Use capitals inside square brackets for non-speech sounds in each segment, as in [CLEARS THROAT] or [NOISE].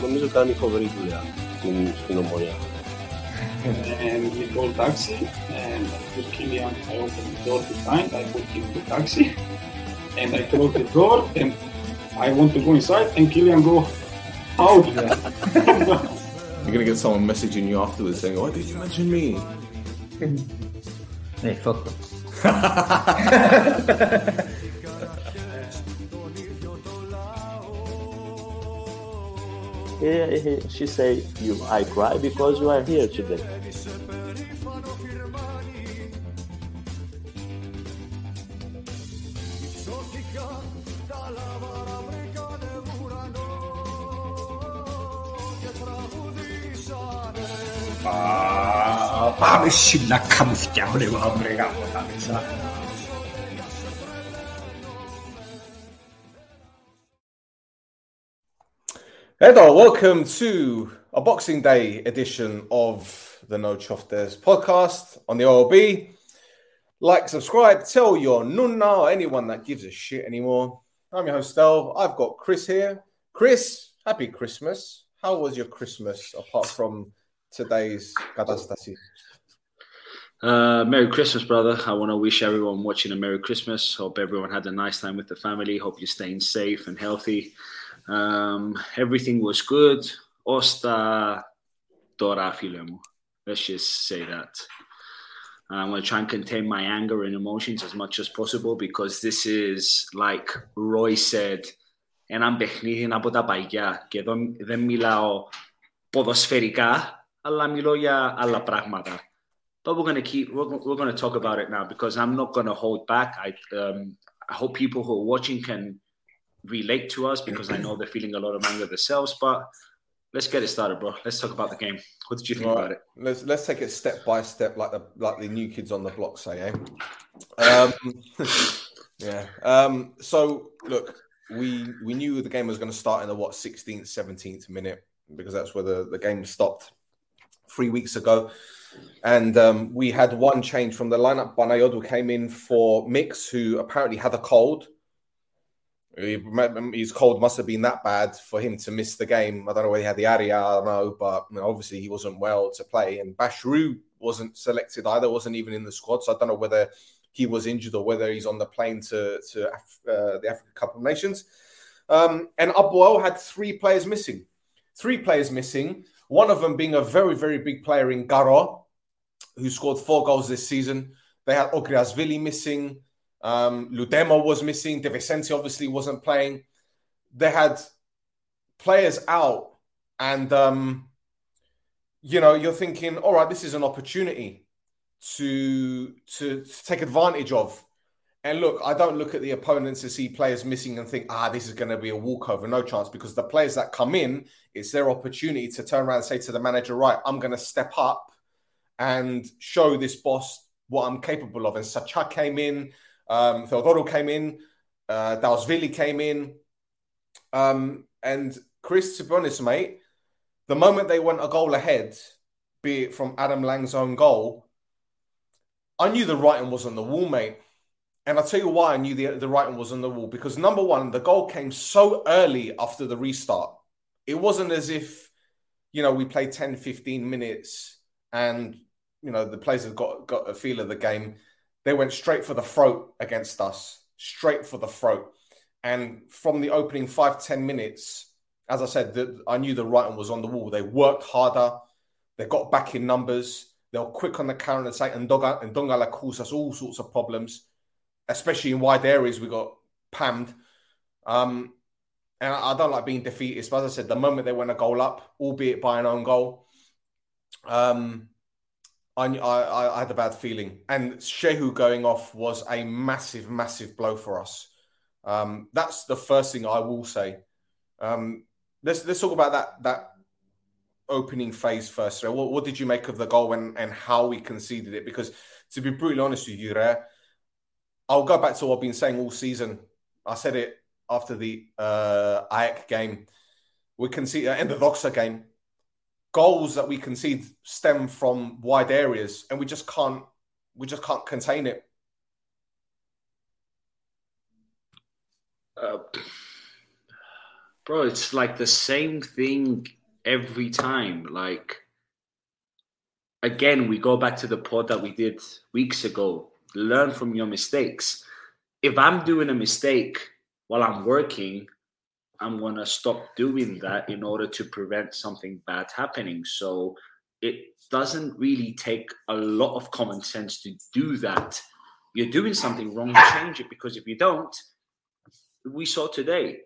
νομίζω κάνει φοβερή δουλειά στην, στην ομονία. and we call taxi and with Kilian I open the door behind, I put him in the taxi and I close the door and I want to go inside and Kilian go out [LAUGHS] there. You're gonna get someone messaging you afterwards saying, "Why did you mention me?" Hey, fuck them. [LAUGHS] She said, you, I cry because you are here today. 밤을 신락하면 숫자 보내고 아무래가 못하면서 Hello, welcome to a Boxing Day edition of the No Choftes podcast on the OLB. Like, subscribe, tell your nunna or anyone that gives a shit anymore. I'm your host, Stel. I've got Chris here. Chris, happy Christmas. How was your Christmas apart from today's Gadastasi? Uh, Merry Christmas, brother. I want to wish everyone watching a Merry Christmas. Hope everyone had a nice time with the family. Hope you're staying safe and healthy. Um, everything was good. Osta Dora filemu. Let's just say that. I'm going to try and contain my anger and emotions as much as possible because this is, like Roy said, έναν παιχνίδι από τα παγιά. Και εδώ δεν μιλάω ποδοσφαιρικά, αλλά μιλώ για άλλα πράγματα. But we're going to keep, we're, we're going to talk about it now because I'm not going to hold back. I, um, I hope people who are watching can relate to us because I know they're feeling a lot of anger themselves. But let's get it started, bro. Let's talk about the game. What did you think Right. about it? Let's let's take it step by step, like the like the new kids on the block say, eh? Um, [LAUGHS] yeah. Um, so look, we we knew the game was going to start in the what 16th, 17th minute because that's where the, the game stopped three weeks ago. And um, we had one change from the lineup. Panayiotou came in for Mix, who apparently had a cold. He- His cold must have been that bad for him to miss the game. I don't know whether he had the area, I don't know, but you know, obviously he wasn't well to play. And Bashru wasn't selected either, wasn't even in the squad. So I don't know whether he was injured or whether he's on the plane to, to uh, the Africa Cup of Nations. Um, and Apoel had three players missing. Three players missing. One of them being a very, very big player in Garo, who scored four goals this season. They had Ogriasvili missing. Um, Ludemo was missing. De Vicente obviously wasn't playing. They had players out, and um, you know you're thinking, all right, this is an opportunity to to, to take advantage of. And look, I don't look at the opponents to see players missing and think, ah, this is going to be a walkover, no chance, because the players that come in, it's their opportunity to turn around and say to the manager, right, I'm going to step up and show this boss what I'm capable of. And Sacha came in, um, Theodoro came in, uh, Dalsvili came in. Um, and Chris, to be honest, mate, the moment they went a goal ahead, be it from Adam Lang's own goal, I knew the writing was on the wall, mate. And I'll tell you why I knew the, the writing was on the wall. Because number one, the goal came so early after the restart. It wasn't as if, you know, we played 10, 15 minutes and, you know, the players have got, got a feel of the game. They went straight for the throat against us, straight for the throat. And from the opening five, 10 minutes, as I said, the, I knew the right one was on the wall. They worked harder. They got back in numbers. They were quick on the counter attack. And Donga, and Ndongala caused us all sorts of problems, especially in wide areas. We got pammed. Um, and I, I don't like being defeated. but as I said, the moment they went a goal up, albeit by an own goal, um, I, I, I- had a bad feeling. And Shehu going off was a massive, massive blow for us. Um, that's the first thing I will say. Um, let's let's talk about that that opening phase first. So what, what did you make of the goal and, and how we conceded it? Because to be brutally honest with you, there, I'll go back to what I've been saying all season. I said it after the uh, Ajax game. We concede uh, in the Doxa game. Goals that we concede stem from wide areas, and we just can't we just can't contain it. Uh, bro, it's like the same thing every time. Like, again, we go back to the pod that we did weeks ago. Learn from your mistakes. If I'm doing a mistake while I'm working, I'm going to stop doing that in order to prevent something bad happening. So it doesn't really take a lot of common sense to do that. You're doing something wrong, change it because if you don't, we saw today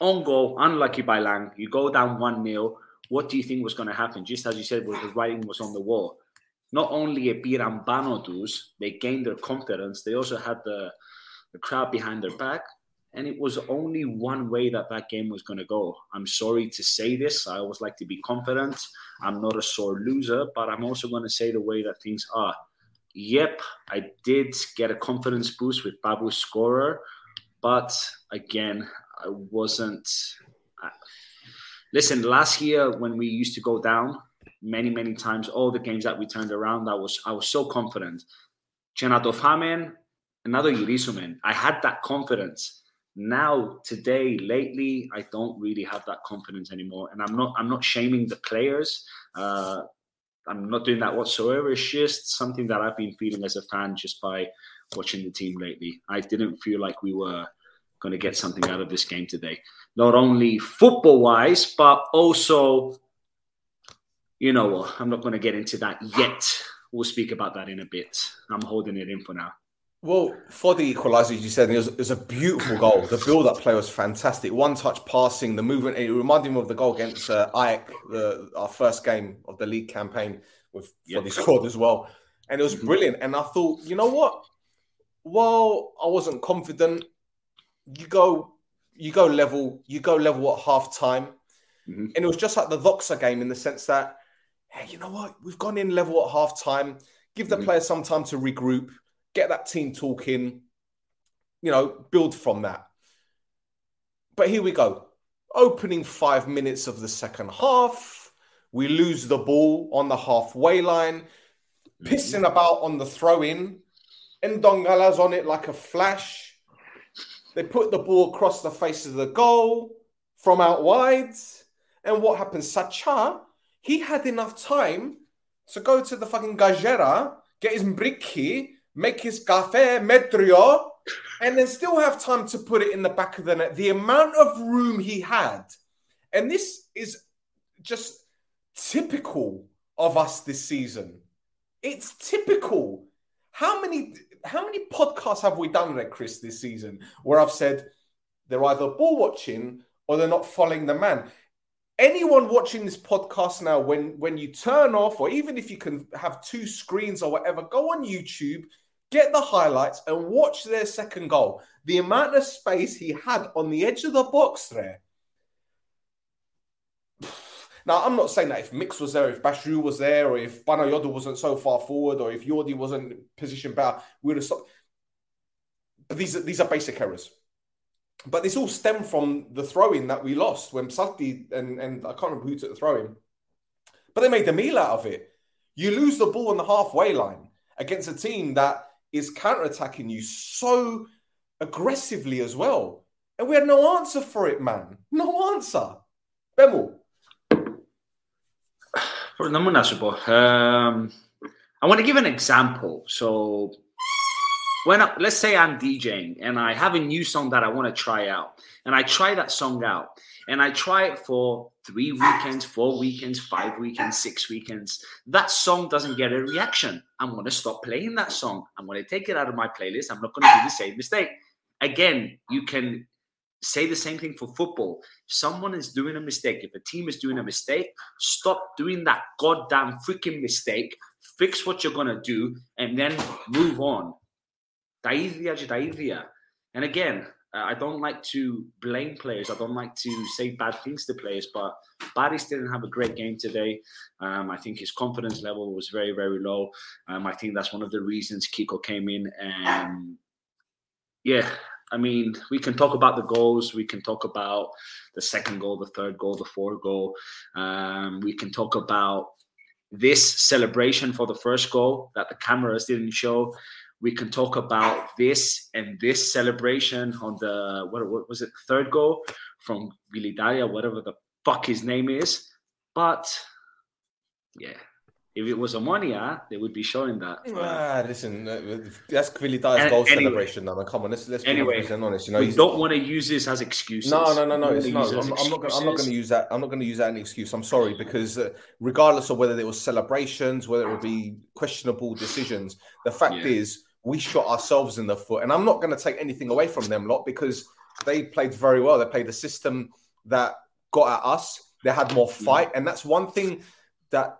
on goal, unlucky by Lang. You go down 1 0. What do you think was going to happen? Just as you said, well, the writing was on the wall. Not only Epiran Banodus, they gained their confidence, they also had the, the crowd behind their back. And it was only one way that that game was going to go. I'm sorry to say this. I always like to be confident. I'm not a sore loser, but I'm also going to say the way that things are. Yep, I did get a confidence boost with Babu scorer, but again, I wasn't. Uh, listen, last year when we used to go down many, many times, all the games that we turned around, I was I was so confident. Chenatofamen, another Yurisumen. I had that confidence. Now, today, lately, I don't really have that confidence anymore, and I'm not. I'm not shaming the players. Uh, I'm not doing that whatsoever. It's just something that I've been feeling as a fan just by watching the team lately. I didn't feel like we were going to get something out of this game today. Not only football wise, but also, you know, I'm not going to get into that yet. We'll speak about that in a bit. I'm holding it in for now. Well, for the equaliser, you said it was, it was, a beautiful goal. The build-up play was fantastic. One-touch passing, the movement. It reminded me of the goal against uh, Ajax, the, our first game of the league campaign with yep. for the squad as well. And it was mm-hmm. brilliant. And I thought, you know what? While I wasn't confident, you go you go level you go level at half time mm-hmm. and it was just like the Doxa game in the sense that hey you know what we've gone in level at half time give the mm-hmm. players some time to regroup get that team talking you know build from that but here we go opening five minutes of the second half we lose the ball on the halfway line mm-hmm. pissing about on the throw in and Ndongala's on it like a flash they put the ball across the face of the goal from out wide. And what happened? Sacha, he had enough time to go to the fucking gajera, get his mbriki, make his cafe, metrio, and then still have time to put it in the back of the net. The amount of room he had. And this is just typical of us this season. It's typical. How many how many podcasts have we done there, Chris, this season where I've said they're either ball watching or they're not following the man? Anyone watching this podcast now, when when you turn off, or even if you can have two screens or whatever, go on YouTube, get the highlights, and watch their second goal. The amount of space he had on the edge of the box there now, I'm not saying that if Mix was there, if Bashru was there, or if Panayiotou wasn't so far forward, or if Yordi wasn't positioned better, we would have stopped. But these are, these are basic errors. But this all stemmed from the throw-in that we lost when Salti and, and I can't remember who took the throw-in. But they made the meal out of it. You lose the ball on the halfway line against a team that is counter-attacking you so aggressively as well. And we had no answer for it, man. No answer. Bemel, [SIGHS] um, I want to give an example. So, when I, let's say I'm DJing and I have a new song that I want to try out, and I try that song out, and I try it for three weekends, four weekends, five weekends, six weekends. That song doesn't get a reaction. I'm going to stop playing that song. I'm going to take it out of my playlist. I'm not going to do the same mistake. Again, you can say the same thing for football. If someone is doing a mistake, if a team is doing a mistake, stop doing that goddamn freaking mistake. Fix what you're gonna do, and then move on. And again, I don't like to blame players. I don't like to say bad things to players, but Baris didn't have a great game today. Um, I think his confidence level was very, very low. Um, I think that's one of the reasons Kiko came in and yeah, I mean, we can talk about the goals. We can talk about the second goal, the third goal, the fourth goal. Um, we can talk about this celebration for the first goal that the cameras didn't show. We can talk about this and this celebration on the what, what was it third goal from Vilidaria, whatever the fuck his name is. But yeah, if it was Omonia, they would be showing that. Ah, listen, uh, that's Kvilida's And- goal anyway. celebration now. Come on, let's let's be Anyway, 100% honest. You know, we don't want to use this as excuses. No, no, no, no. It's not. I'm, I'm not. Gonna, I'm not going to use that. I'm not going to use that as an excuse. I'm sorry because uh, regardless of whether it was celebrations, whether it would be questionable decisions, the fact Yeah. is we shot ourselves in the foot. And I'm not going to take anything away from them lot because they played very well. They played a system that got at us. They had more Mm. fight, and that's one thing that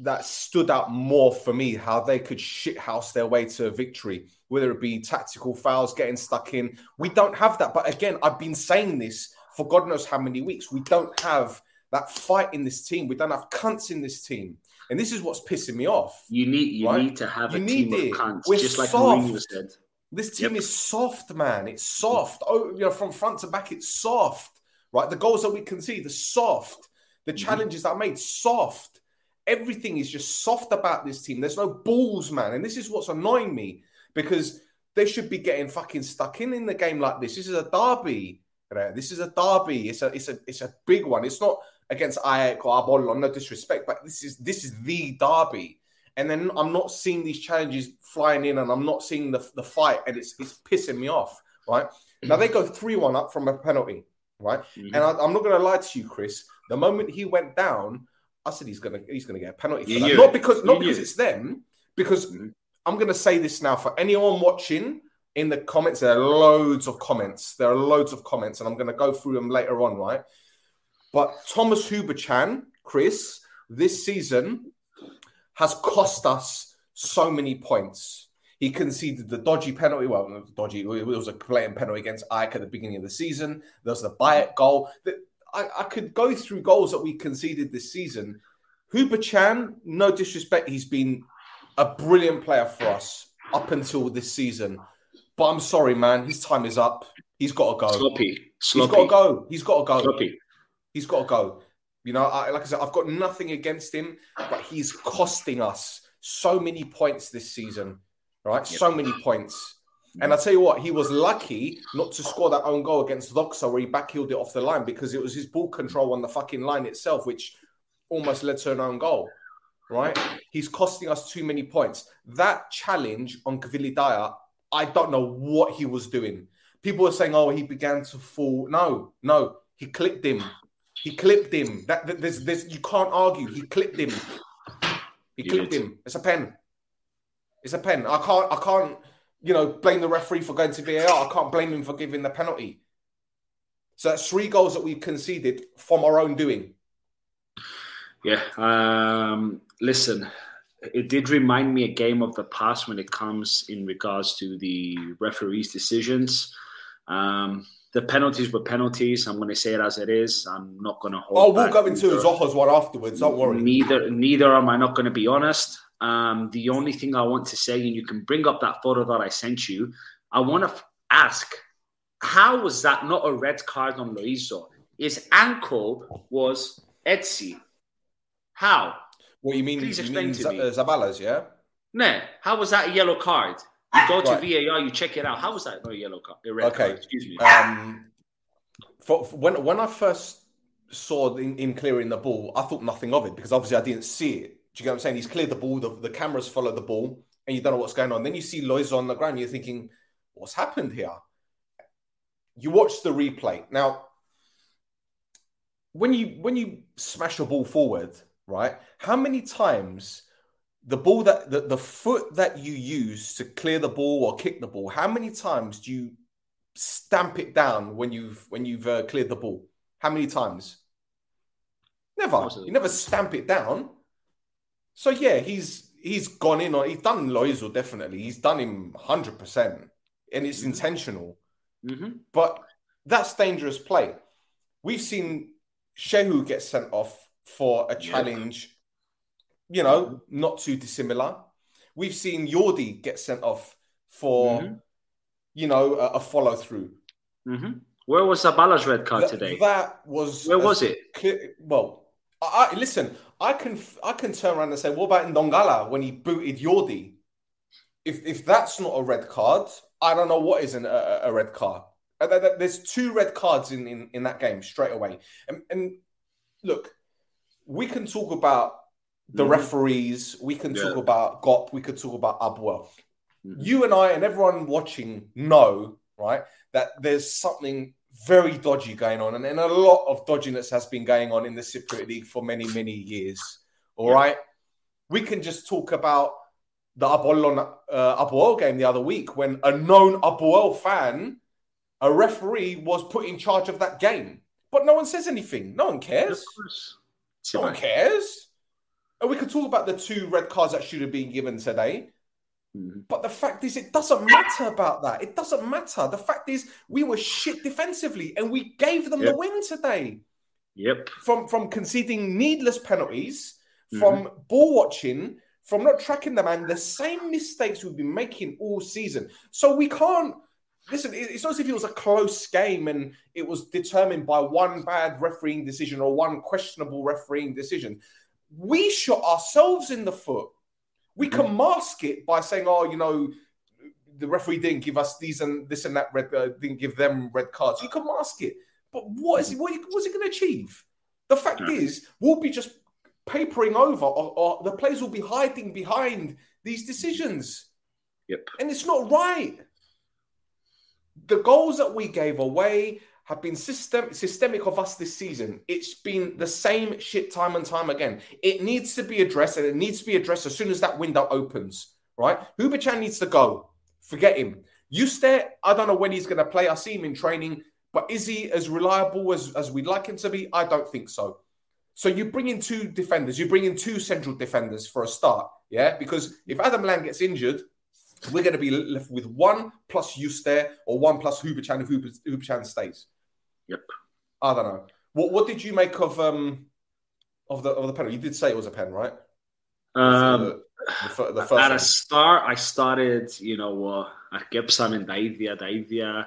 that stood out more for me. How they could shithouse their way to a victory, whether it be tactical fouls, getting stuck in. We don't have that. But again, I've been saying this for God knows how many weeks. We don't have that fight in this team. We don't have cunts in this team, and this is what's pissing me off. You need you Right? need to have You a team it. of cunts, We're just like soft. Mourinho said. This team Yep. is soft, man. It's soft. Oh, you know, from front to back, it's soft. Right? The goals that we concede, the soft. The Mhm. challenges that are made, soft. Everything is just soft about this team. There's no balls, man. And this is what's annoying me because they should be getting fucking stuck in in the game like this. This is a derby. right? This is a derby. It's a it's a it's a big one. It's not against Ajax or Apollon, no disrespect, but this is this is the derby. And then I'm not seeing these challenges flying in, and I'm not seeing the, the fight, and it's it's pissing me off. Right now, they go three one up from a penalty. Right, Mhm. and I, I'm not going to lie to you, Chris. The moment he went down, I said he's going to he's going to get a penalty that. Not because not because it's them, because Mhm. I'm going to say this now for anyone watching in the comments. There are loads of comments. There are loads of comments, and I'm going to go through them later on. Right, but Tomáš Hubočan, Chris, this season has cost us so many points. He conceded the dodgy penalty. Well, dodgy. It was a blatant penalty against Ike at the beginning of the season. There was the Bayek goal. I, I could go through goals that we conceded this season. Hubočan, no disrespect, he's been a brilliant player for us up until this season. But I'm sorry, man, his time is up. He's got to go. sloppy, He's sloppy, got to go. He's got to go. sloppy. He's got to go. You know, I, like I said, I've got nothing against him, but he's costing us so many points this season, right? So many points. Mm-hmm. And I tell you what, he was lucky not to score that own goal against Doxa where he backheeled it off the line because it was his ball control on the fucking line itself, which almost led to an own goal, right? He's costing us too many points. That challenge on Kvilitaia, I don't know what he was doing. People were saying, oh, he began to fall. No, no, he clipped him. He clipped him. That, there's, there's, you can't argue. He clipped him. He You clipped did. him. It's a pen. It's a pen. I can't. I can't. You know, blame the referee for going to VAR. I can't blame him for giving the penalty. So that's three goals that we conceded from our own doing. Yeah. Um, listen, it did remind me a game of the past when it comes in regards to the referees' decisions. Um, the penalties were penalties. I'm going to say it as it is. I'm not going to hold. Oh, we'll go into. Zoho's one afterwards. Don't worry. Neither, neither am I not going to be honest. Um, the only thing I want to say, and you can bring up that photo that I sent you. I want to f- ask, how was that not a red card on Loizo? His ankle was Etsy. How? What you mean? Please you explain mean to Z- me. uh, Zaballas, yeah? No, how was that a yellow card? You go to Right. VAR, you check it out. How was that not a yellow card? A red Okay. card, excuse me. Um, for, for- when when I first saw him, him clearing the ball, I thought nothing of it because obviously I didn't see it. Do you get what I'm saying? He's cleared the ball, the, the cameras follow the ball, and you don't know what's going on. Then you see Loiz on the ground, you're thinking, what's happened here? You watch the replay. Now, when you when you smash a ball forward, right? How many times the ball that the, the foot that you use to clear the ball or kick the ball, how many times do you stamp it down when you've when you've uh, cleared the ball? How many times? Never. You never stamp it down. So yeah, he's he's gone in on he's done Loizel definitely. He's done him hundred percent, and it's intentional. hmm But that's dangerous play. We've seen Shehu get sent off for a Yeah. You know, not too dissimilar. We've seen Yordi get sent off for, Mhm. you know, a, a follow through. hmm Where was Sabala's red card today? That was Where as was it? clear- well, I, I listen. I can I can turn around and say, what about Ndongala when he booted Yordi? If if that's not a red card, I don't know what is an, a, a red card. Uh, there- there- There's two red cards in, in, in that game straight away. And, and look, we can talk about the Mhm. referees, we can talk about Gop, we could talk about Apoel. Mhm. You and I and everyone watching know, right, that there's something very dodgy going on, and, and a lot of dodginess has been going on in the Cypriot League for many, many years. All right, we can just talk about the Apollon uh, Apoel game the other week when a known Apoel fan, a referee, was put in charge of that game, but no one says anything. No one cares. No one cares. And we could talk about the two red cards that should have been given today. Mhm. But the fact is, it doesn't matter about that. It doesn't matter. The fact is, we were shit defensively, and we gave them Yep. the win today Yep. from from conceding needless penalties, Mm-hmm. from ball watching, from not tracking the man. The same mistakes we've been making all season. So we can't. Listen, it's not as if it was a close game and it was determined by one bad refereeing decision or one questionable refereeing decision. We shot ourselves in the foot. We Mm-hmm. can mask it by saying, "Oh, you know, the referee didn't give us these and this and that red, uh, didn't give them red cards." You can mask it, but what is it? What, what's it going to achieve? The fact Yeah. is, we'll be just papering over, or, or the players will be hiding behind these decisions. Yep. And it's not right. The goals that we gave away have been system, systemic of us this season. It's been the same shit time and time again. It needs to be addressed, and it needs to be addressed as soon as that window opens. Right? Hubočan needs to go. Forget him. You. I don't know when he's going to play. I see him in training, but is he as reliable as, as we'd like him to be? I don't think so. So you bring in two defenders. You bring in two central defenders for a start. Yeah, because if Adam Lang gets injured, we're going to be left with one plus Eustace or one plus Hubočan if Huber, Hubočan stays. Yep. I don't know. What What did you make of um of the of the penalty? You did say it was a pen, right? Um, the, the, the at first a start, I started, you know, uh, I kept saying Daivia, Daivia.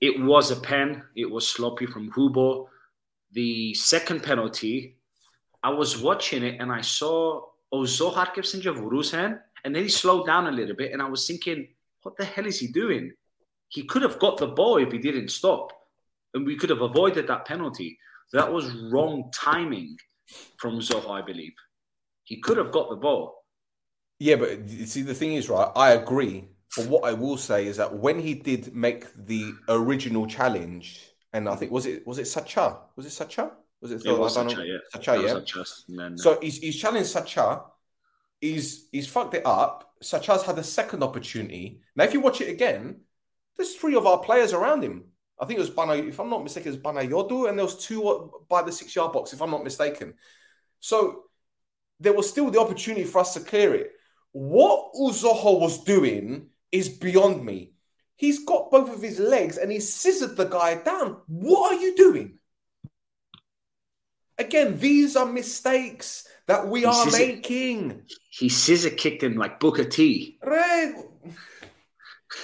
It was a pen. It was sloppy from Hubo. The second penalty, I was watching it and I saw Ozo Harkevsinja Vurusen, and then he slowed down a little bit, and I was thinking, what the hell is he doing? He could have got the ball if he didn't stop, and we could have avoided that penalty. That was wrong timing from Zoho, I believe. He could have got the ball. Yeah, but you see, the thing is, right? I agree. But what I will say is that when he did make the original challenge, and I think was it was it Sacha? Was it Sacha? Was it? It was Sacha, yeah. Sacha, yeah. Sacha's, then- So he's, he's challenged Sacha. He's he's fucked it up. Sacha's had a second opportunity. Now, if you watch it again, there's three of our players around him. I think it was Bana, if I'm not mistaken, it was Panayiotou, and there was two by the six yard box, if I'm not mistaken. So there was still the opportunity for us to clear it. What Uzoho was doing is beyond me. He's got both of his legs and he scissored the guy down. What are you doing? Again, these are mistakes that we He are scissored- making. he scissor kicked him like Booker T.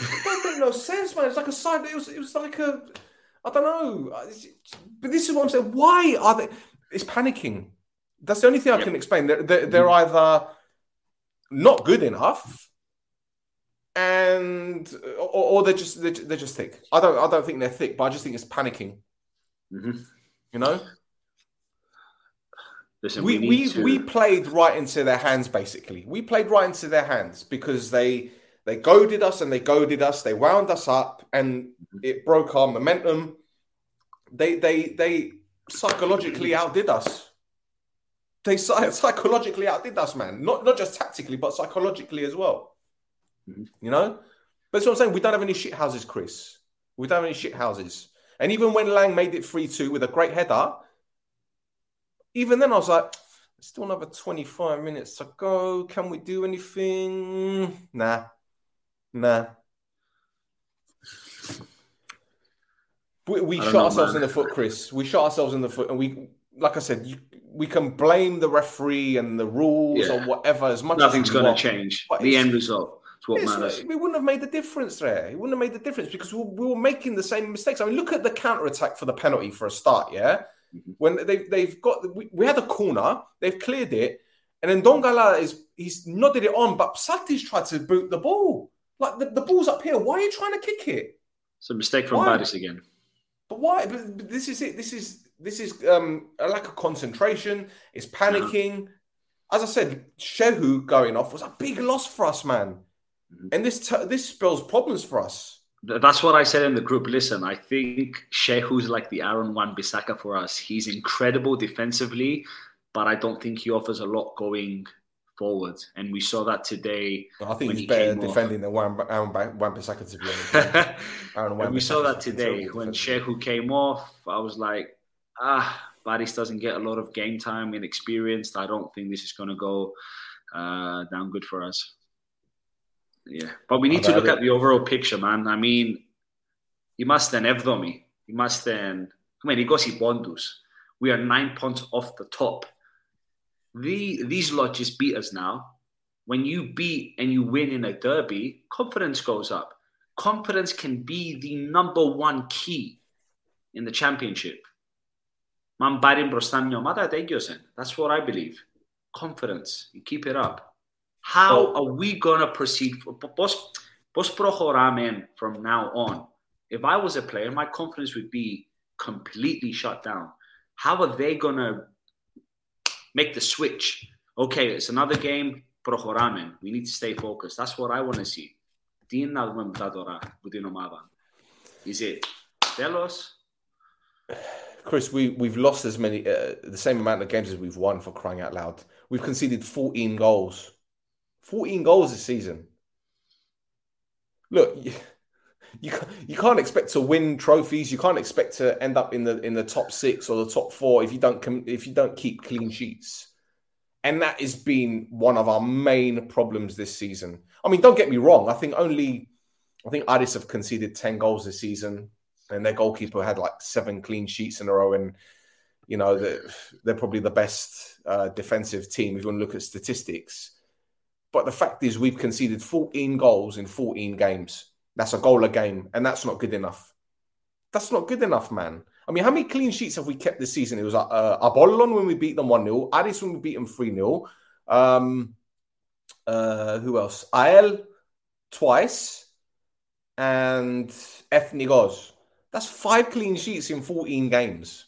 That made no sense, man. It's like a side. It was. It was like a. I don't know. But this is what I'm saying. Why are they? It's panicking. That's the only thing I can explain. They're, they're, they're either not good enough, and or, or they're just they're, they're just thick. I don't. I don't think they're thick, but I just think it's panicking. Mhm. You know. Listen, we we, we, to, we played right into their hands basically we played right into their hands because they they goaded us and they goaded us. They wound us up and it broke our momentum. They they they psychologically outdid us. They [LAUGHS] psychologically outdid us man. Not not just tactically but psychologically as well. Mhm. you know? But that's what i'm saying. We don't have any shit houses chris. We don't have any shit houses. And even when lang made it 3-2 with a great header even then I was like, still another 25 minutes to go. Can we do anything? Nah. Nah. We, we shot know, ourselves man. in the foot, Chris. We shot ourselves in the foot. And we, like I said, you, we can blame the referee and the rules Yeah. or whatever as much nothing's as going going to change. The end result is what matters. it wouldn't have made the difference there. It wouldn't have made the difference because we were, we were making the same mistakes. I mean, look at the counter attack for the penalty for a start. Yeah, Mhm. when they've they've got we, we had a corner, they've cleared it, and then Ndongala is he's nodded it on, but Sati's tried to boot the ball. Like the, the ball's up here. Why are you trying to kick it? It's a mistake from Why? Baris again. But why? But, but this is it. This is this is um, a lack of concentration. It's panicking. As I said, Shehu going off was a big loss for us, man. And this t- this spells problems for us. That's what I said in the group. Listen, I think Shehu's like the Aaron Wan Bissaka for us. He's incredible defensively, but I don't think he offers a lot going forward. And we saw that today. I think When he's he better came off. defending than Wan Wan Wan-Bissaka, to be honest. [LAUGHS] Aaron and we saw Wan-Bissaka's that today terrible when defensively. Shehu came off. I was like, ah, Baris doesn't get a lot of game time, inexperienced. I don't think this is going to go uh, down good for us. Yeah, but we need to look at the overall picture, man. I mean, Είμαστε έβδομοι. Είμαστε, come 20 πόντους. We are nine points off the top. The, these lot just beat us now. When you beat and you win in a derby, confidence goes up. Confidence can be the number one key in the championship. Man πάρει μπροστά μια ομάδα, τέλειωσε. That's what I believe. Confidence. You keep it up. How are we going to proceed? Πώς, πώς προχωράμε from now on? If I was a player, my confidence would be completely shut down. How are they going to make the switch? Okay, it's another game. Προχωράμε. We need to stay focused. That's what I want to see. Τι είναι να δούμε μετά τώρα που την ομάδα. Is it τέλος? Chris, we we've lost as many uh, the same amount of games as we've won for crying out loud. We've conceded 14 goals. 14 goals this season. Look, you, you ca- you can't expect to win trophies. You can't expect to end up in the in the top 6 or the top 4 if you don't com- if you don't keep clean sheets. And that has been one of our main problems this season. I mean, don't get me wrong. I think only I think Addis have conceded 10 goals this season and their goalkeeper had like seven clean sheets in a row. And you know they're, they're probably the best uh, defensive team if you want to look at statistics. But the fact is, we've conceded 14 goals in 14 games. That's a goal a game, and that's not good enough. That's not good enough, man. I mean, how many clean sheets have we kept this season? It was uh, Apollon when we beat them 1 0, Addis when we beat them 3 0. Um, uh, who else? Ael twice, and Ethnikos. That's five clean sheets in 14 games.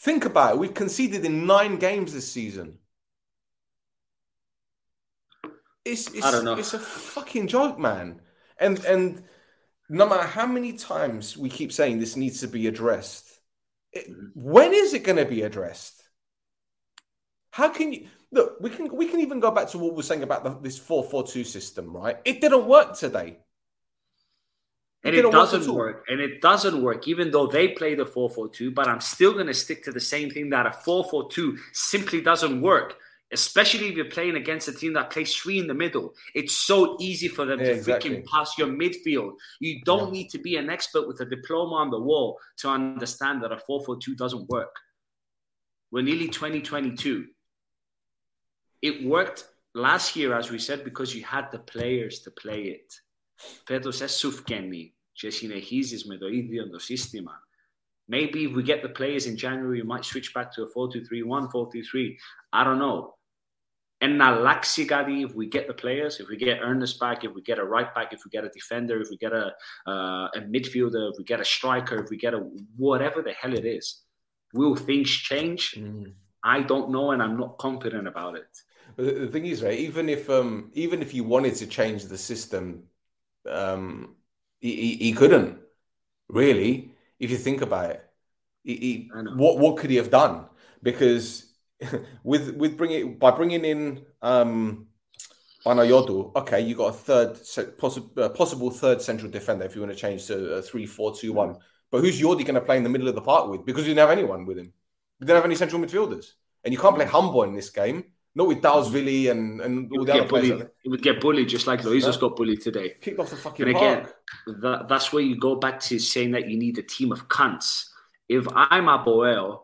Think about it. We've conceded in nine games this season. It's, it's, I don't know. It's a fucking joke, man. And and no matter how many times we keep saying this needs to be addressed, it, mm-hmm. when is it going to be addressed? How can you look? We can we can even go back to what we're saying about the, this four four two system, right? It didn't work today. And it doesn't work. And it doesn't work, even though they play the 4 4 2. But I'm still going to stick to the same thing that a 4 4 2 simply doesn't work, especially if you're playing against a team that plays three in the middle. It's so easy for them Yeah, to exactly. freaking pass your midfield. You don't need to be an expert with a diploma on the wall to understand that a 4 4 2 doesn't work. We're nearly 2022. It worked last year, as we said, because you had the players to play it. Φέτος δεν σου φκένει και συνεχίζεις με το ίδιο το σύστημα. Maybe if we get the players in January, we might switch back to a 4-2-3-1, 4-2-3. I don't know. And να αλλάξει κάτι if we get the players, if we get Ernest back, if we get a right back, if we get a defender, if we get a, uh, a midfielder, if we get a striker, if we get a whatever the hell it is. Will things change? I don't know, and I'm not confident about it. But the the thing is, right? Even if um, even if you wanted to change the system, um, he, he, he couldn't really. If you think about it, he, he, I know. what what could he have done? Because with with bringing by bringing in um, Panayiotou, okay, you got a third se- possi- uh, possible third central defender if you want to change to a three four two one. But who's Yordi going to play in the middle of the park with? Because we didn't have anyone with him. We didn't have any central midfielders, and you can't play Humbo in this game. Not with Dalsvili and and all would the other get players. bullied. He would get bullied just like Loizo's Yeah. got bullied today. Kicked off the fucking And again, that, that's where you go back to saying that you need a team of cunts. If I'm Apoel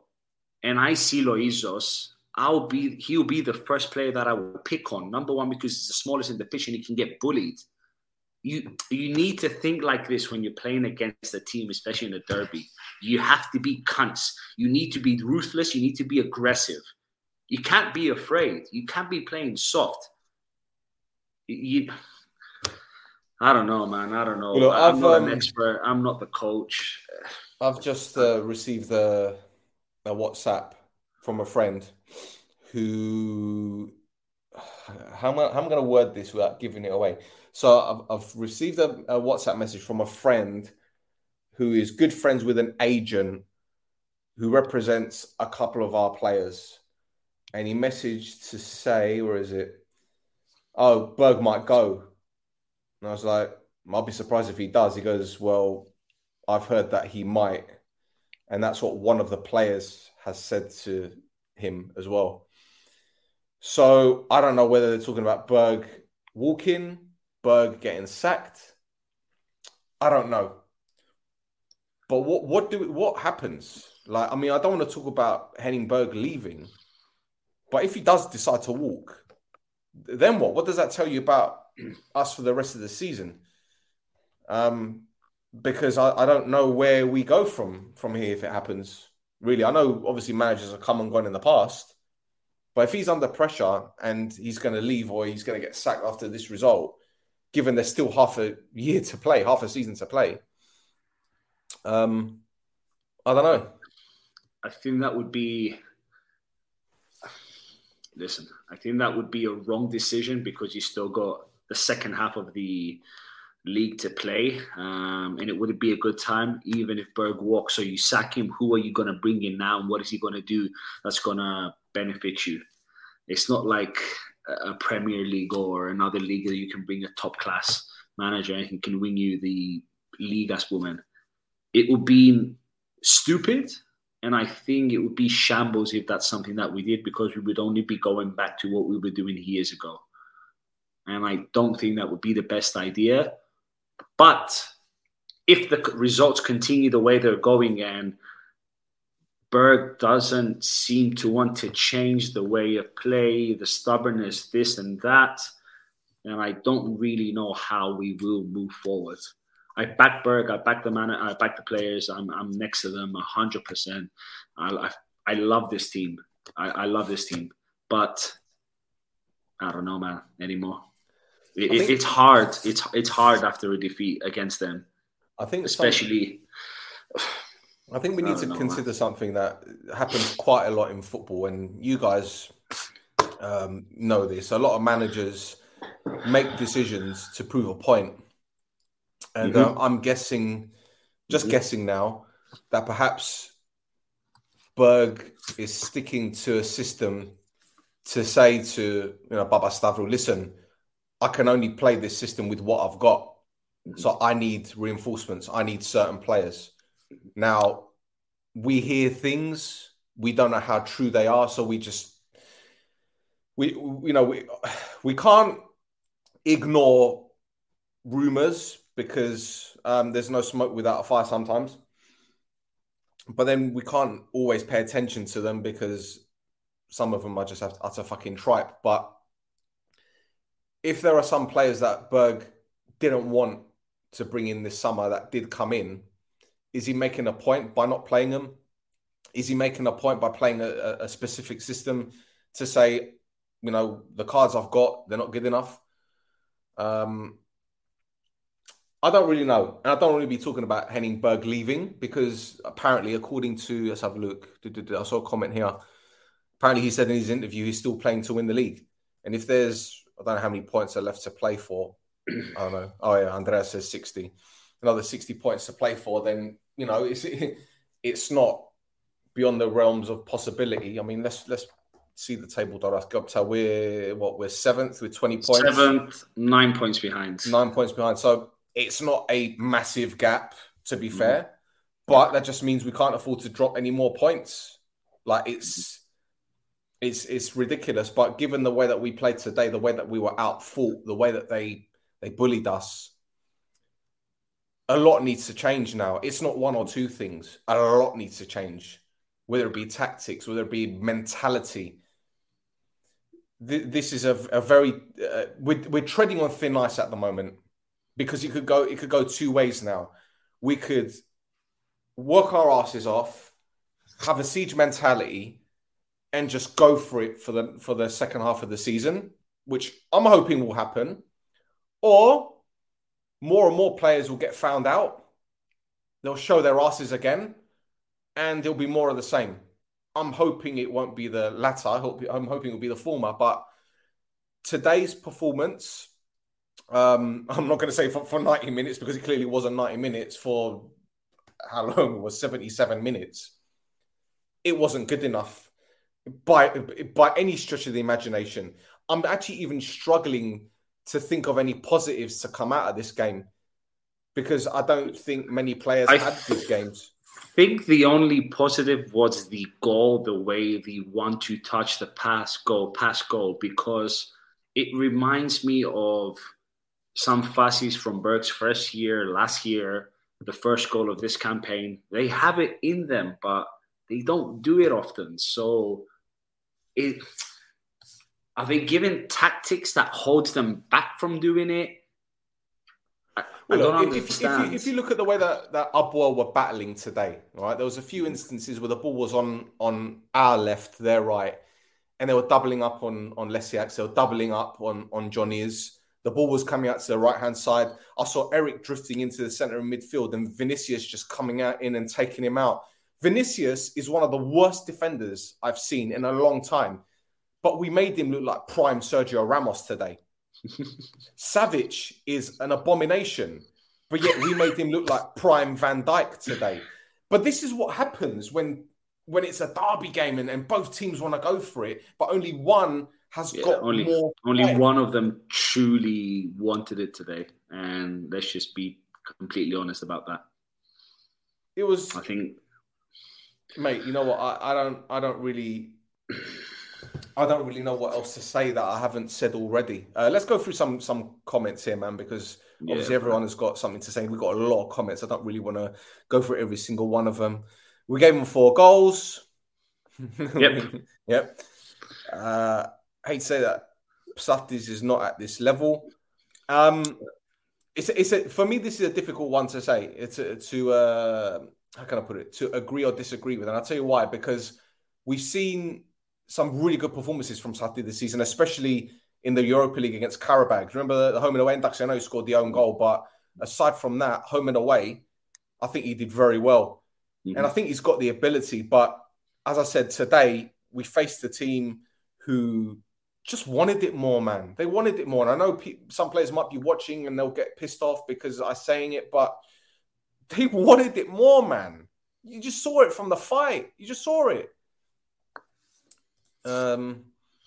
and I see Loizos, I'll be he'll be the first player that I will pick on. Number one, because he's the smallest in the pitch and he can get bullied. You you need to think like this when you're playing against a team, especially in a derby. You have to be cunts. You need to be ruthless. You need to be aggressive. You can't be afraid. You can't be playing soft. You, I don't know, man. I don't know. Well, look, I'm I've, not um, an expert. I'm not the coach. I've just uh, received a, a WhatsApp from a friend who. How am I, how am I going to word this without giving it away? So I've, I've received a, a WhatsApp message from a friend who is good friends with an agent who represents a couple of our players. And he messaged to say, where is it? Oh, Berg might go. And I was like, I'll be surprised if he does. He goes, Well, I've heard that he might. And that's what one of the players has said to him as well. So I don't know whether they're talking about Berg walking, Berg getting sacked. I don't know. But what what do what happens? Like, I mean, I don't want to talk about Henning Berg leaving, but if he does decide to walk, then what? What does that tell you about [CLEARS THROAT] us for the rest of the season? Um, because I, I don't know where we go from from here if it happens. Really, I know obviously managers have come and gone in the past, but if he's under pressure and he's going to leave or he's going to get sacked after this result, given there's still half a year to play, half a season to play, um, I don't know. I think that would be. Listen, I think that would be a wrong decision because you still got the second half of the league to play, um, and it would be a good time even if Berg walks or you sack him. Who are you going to bring in now, and what is he going to do that's going to benefit you? It's not like a Premier League or another league that you can bring a top class manager and can win you the league as woman. It would be stupid and I think it would be shambles if that's something that we did because we would only be going back to what we were doing years ago. And I don't think that would be the best idea. But if the results continue the way they're going and Berg doesn't seem to want to change the way of play, the stubbornness, this and that, and I don't really know how we will move forward. I back Berg, I back the man, I back the players. I'm I'm next to them hundred percent. I, I I love this team. I, I love this team, but I don't know, man, anymore. It, think- it's hard. It's it's hard after a defeat against them, I think especially. I think we need to know, consider something that happens quite a lot in football, and you guys um, know this. A lot of managers make decisions to prove a point, and uh, I'm guessing, just Mhm. guessing now, that perhaps Berg is sticking to a system to say to you know Papastavrou, listen, I can only play this system with what I've got, so I need reinforcements. I need certain players. Now, we hear things, we don't know how true they are, so we just we you know we we can't ignore rumors because um, there's no smoke without a fire sometimes. But then we can't always pay attention to them because some of them are just have utter fucking tripe. But if there are some players that Berg didn't want to bring in this summer that did come in, is he making a point by not playing them? Is he making a point by playing a, a- specific system to say, you know, the cards I've got, they're not good enough? Um, I don't really know. And I don't really be talking about Henning Berg leaving because apparently, according to, let's have a look. I saw a comment here. Apparently, he said in his interview he's still playing to win the league. And if there's, I don't know how many points are left to play for. I don't know. Oh, yeah, Andrea says 60. Another 60 points to play for, then, you know, it's [LAUGHS] it's not beyond the realms of possibility. I mean, let's let's see the table, Doras Gupta. We're what we're seventh with 20 points. Seventh, nine points behind. nine points behind. So it's not a massive gap, to be Mhm. fair, but that just means we can't afford to drop any more points. Like it's it's it's ridiculous. But given the way that we played today, the way that we were out fought, the way that they they bullied us, a lot needs to change now. It's not one or two things. A lot needs to change, whether it be tactics, whether it be mentality. Th- This is a, a very uh, we're, we're treading on thin ice at the moment because it could go it could go two ways now. We could work our asses off, have a siege mentality, and just go for it for the for the second half of the season, which I'm hoping will happen. Or more and more players will get found out. They'll show their asses again, and there'll be more of the same. I'm hoping it won't be the latter. I hope, I'm hoping it'll be the former. But today's performance, um, [LAUGHS] I'm not going to say for, for 90 minutes because it clearly wasn't 90 minutes. For how long it was 77 minutes. It wasn't good enough by by any stretch of the imagination. I'm actually even struggling to think of any positives to come out of this game because I don't think many players I had good games. I think the only positive was the goal, the way the one two touch, the pass goal, pass goal, because it reminds me of some fascies from Berg's first year, last year, the first goal of this campaign. They have it in them, but they don't do it often. So it are they given tactics that holds them back from doing it? I, Well, don't look, if, if, you, if you look at the way that that Apoel were battling today, right, there was a few instances where the ball was on on our left, their right, and they were doubling up on on Lesiak. They were doubling up on on Johnny's. The ball was coming out to the right hand side. I saw Eric drifting into the center of midfield, and Vinicius just coming out in and taking him out. Vinicius is one of the worst defenders I've seen in a long time, but we made him look like prime Sergio Ramos today. [LAUGHS] Savic is an abomination, but yet we made him look like prime Van Dijk today. But this is what happens when when it's a derby game and, and both teams want to go for it, but only one has Yeah, got only more. only play. one of them truly wanted it today, and let's just be completely honest about that. It was, I think mate. You know what? I, I don't. I don't really. I don't really know what else to say that I haven't said already. Uh, let's go through some some comments here, man, because obviously Yeah, everyone has got something to say. We've got a lot of comments. I don't really want to go through every single one of them. We gave them four goals. [LAUGHS] Yep. [LAUGHS] yep. Uh, I hate to say that Psatis is not at this level. Um, it's it's a, for me. This is a difficult one to say. It's a, to uh, how can I put it? To agree or disagree with, and I'll tell you why. Because we've seen some really good performances from Sati this season, especially in the Europa League against Karabag. Remember the home and away? And actually, I know he scored the own goal, but aside from that, home and away, I think he did very well. Mhm. And I think he's got the ability. But as I said today, we faced a team who just wanted it more, man. They wanted it more. And I know pe- some players might be watching and they'll get pissed off because I'm saying it, but they wanted it more, man. You just saw it from the fight. You just saw it. Um,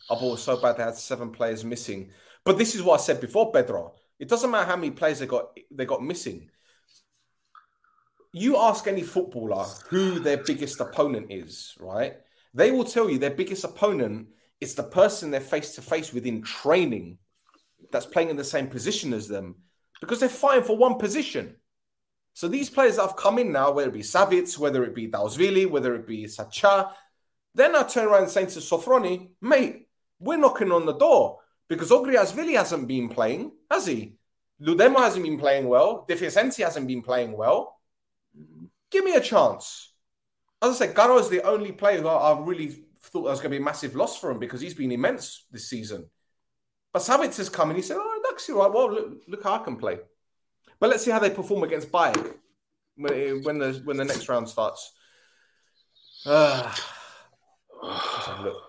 Abo was so bad they had seven players missing. But this is what I said before, Pedro. It doesn't matter how many players they got they got missing. You ask any footballer who their biggest opponent is, right? They will tell you their biggest opponent is the person they're face to face with in training that's playing in the same position as them because they're fighting for one position. So these players that have come in now, whether it be Savitz, whether it be Dausvili, whether it be Sacha, then I turn around and saying to Sofroni, mate, we're knocking on the door because Ogriasvili hasn't been playing, has he? Ludemo hasn't been playing well. Deficiency hasn't been playing well. Give me a chance. As I said, Garo is the only player who I really thought was going to be a massive loss for him because he's been immense this season. But Savitz has come and he said, oh, all right. Well, look, look how I can play. But let's see how they perform against Bayek when, when, the, when the next round starts. Uh, let's have a look.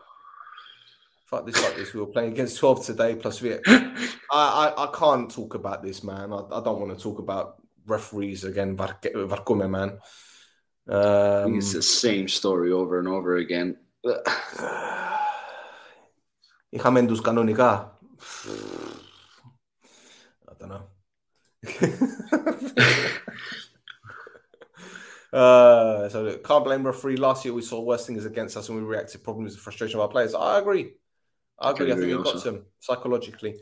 Fuck this, fuck this. We were playing against 12 today plus Viet. [LAUGHS] I, I, I can't talk about this, man. I, I don't want to talk about referees again. Varkume, man. Um, it's the same story over and over again. [SIGHS] Hija Mendus Canonica. [SIGHS] [SIGHS] I don't know. uh, so look, can't blame referee. Last year we saw worse things against us and we reacted problems and frustration of our players. I agree. I agree. I think we got some psychologically.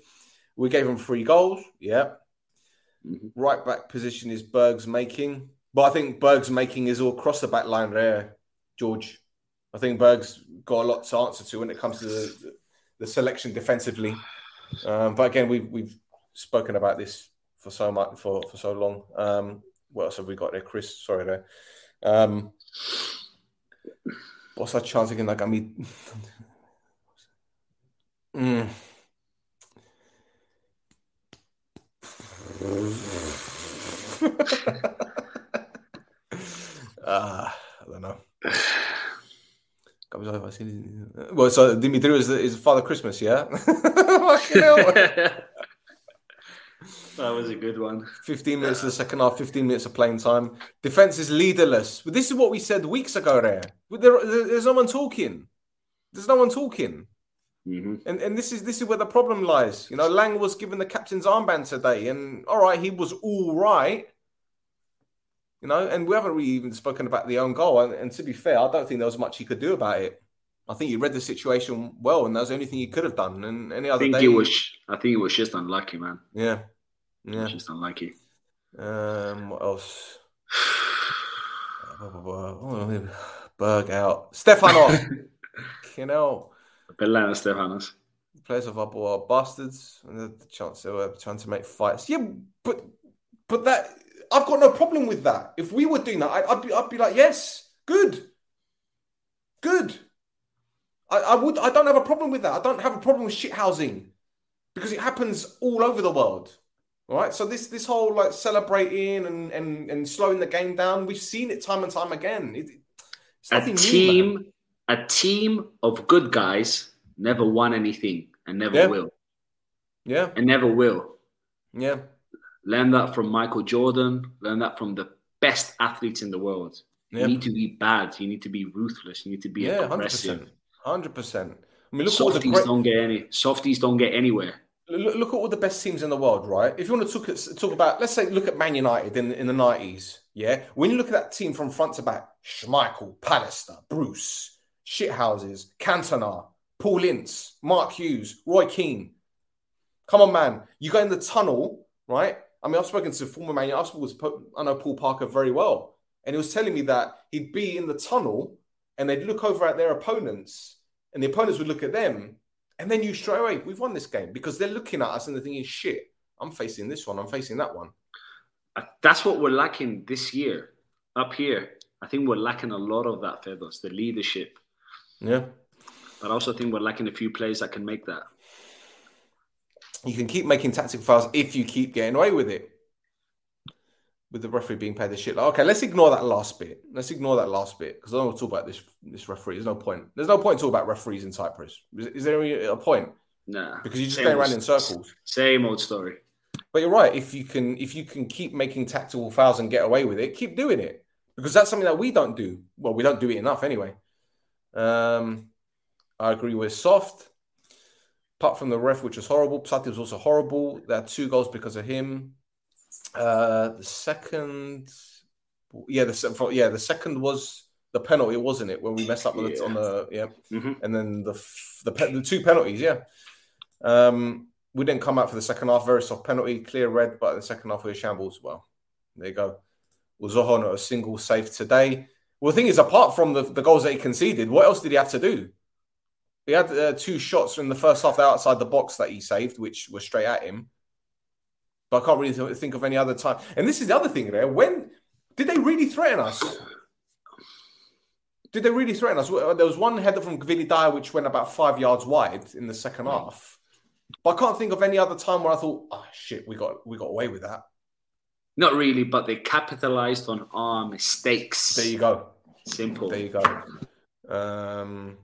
We gave them three goals. Yeah. Mhm. Right back position is Berg's making. But I think Berg's making is all across the back line there, George. I think Berg's got a lot to answer to when it comes to the, the selection defensively. Um, but again, we've we've spoken about this for so much for, for so long. Um, what else have we got there, Chris? Sorry there. Um, what's our chance again? Like I mean, mm. uh, I don't know. Well, so Dimitri is, is Father Christmas, yeah? [LAUGHS] [LAUGHS] That was a good one. 15 minutes of the second half, 15 minutes of playing time. Defense is leaderless. But this is what we said weeks ago there. There, there- there's no one talking. There's no one talking. hmm And and this is this is where the problem lies. You know, Lang was given the captain's armband today, and all right, he was all right. You know, and we haven't really even spoken about the own goal. And, and to be fair, I don't think there was much he could do about it. I think he read the situation well, and that was the only thing he could have done. And any I other think day, it was. I think it was just unlucky, man. yeah, yeah. Just unlucky. Um, what else? [SIGHS] Berg out. Stefano. you know, Bellana Stefanos. players of our ball are bastards. And the chance they were trying to make fights. Yeah, but but that I've got no problem with that. If we were doing that, I, I'd be I'd be like, yes, good, good. I, I would. I don't have a problem with that. I don't have a problem with shit housing because it happens all over the world. Right. So this this whole like celebrating and and and slowing the game down, we've seen it time and time again. It, it's A nothing new, team, a team of good guys never won anything and never Yeah. will, Yeah. and never will. Yeah. Learn that from Michael Jordan. Learn that from the best athletes in the world. Yeah. You need to be bad. You need to be ruthless. You need to be Yeah. Aggressive. Hundred percent. I mean, look at all the Softies great. don't get any. Softies don't get anywhere. Look, look at all the best teams in the world, right? If you want to talk, talk about, let's say, look at Man United in, in the 90s, yeah? When you look at that team from front to back, Schmeichel, Pallister, Bruce, Shithouses, Cantona, Paul Ince, Mark Hughes, Roy Keane. Come on, man. You go in the tunnel, right? I mean, I've spoken to former Man United, I know Paul Parker very well. And he was telling me that he'd be in the tunnel and they'd look over at their opponents and the opponents would look at them and then you straight away, we've won this game because they're looking at us and they're thinking, shit, I'm facing this one, I'm facing that one. Uh, That's what we're lacking this year up here. I think we're lacking a lot of that, Fedos, the leadership. Yeah. But I also think we're lacking a few players that can make that. You can keep making tactical fouls if you keep getting away with it. With the referee being paid the shit. Like, okay, let's ignore that last bit. Let's ignore that last bit because I don't want to talk about this this referee. There's no point. There's no point to talk about referees in Cyprus. Is, is there any- a point? Nah. Because you're just going around in circles. Same old story. But you're right. If you can, if you can keep making tactical fouls and get away with it, keep doing it because that's something that we don't do. Well, we don't do it enough anyway. Um, I agree with soft. Apart from the ref, which was horrible, Psati was also horrible. There are two goals because of him. Uh, the second, yeah, the yeah, the second was the penalty, wasn't it? When we messed up on the, on the yeah, Mhm. and then the the, pe- the two penalties, yeah. Um, we didn't come out for the second half. Very soft penalty, clear red, but in the second half we were shambles. Well, there you go. Was Zoho not a single save today? Well, the thing is, apart from the, the goals that he conceded, what else did he have to do? He had uh, two shots in the first half outside the box that he saved, which were straight at him. But I can't really th- think of any other time. And this is the other thing there. When did they really threaten us? Did they really threaten us? There was one header from Kvilitaia which went about five yards wide in the second half. But I can't think of any other time where I thought, oh shit, we got we got away with that. Not really, but they capitalized on our mistakes. There you go. Simple. There you go. Um,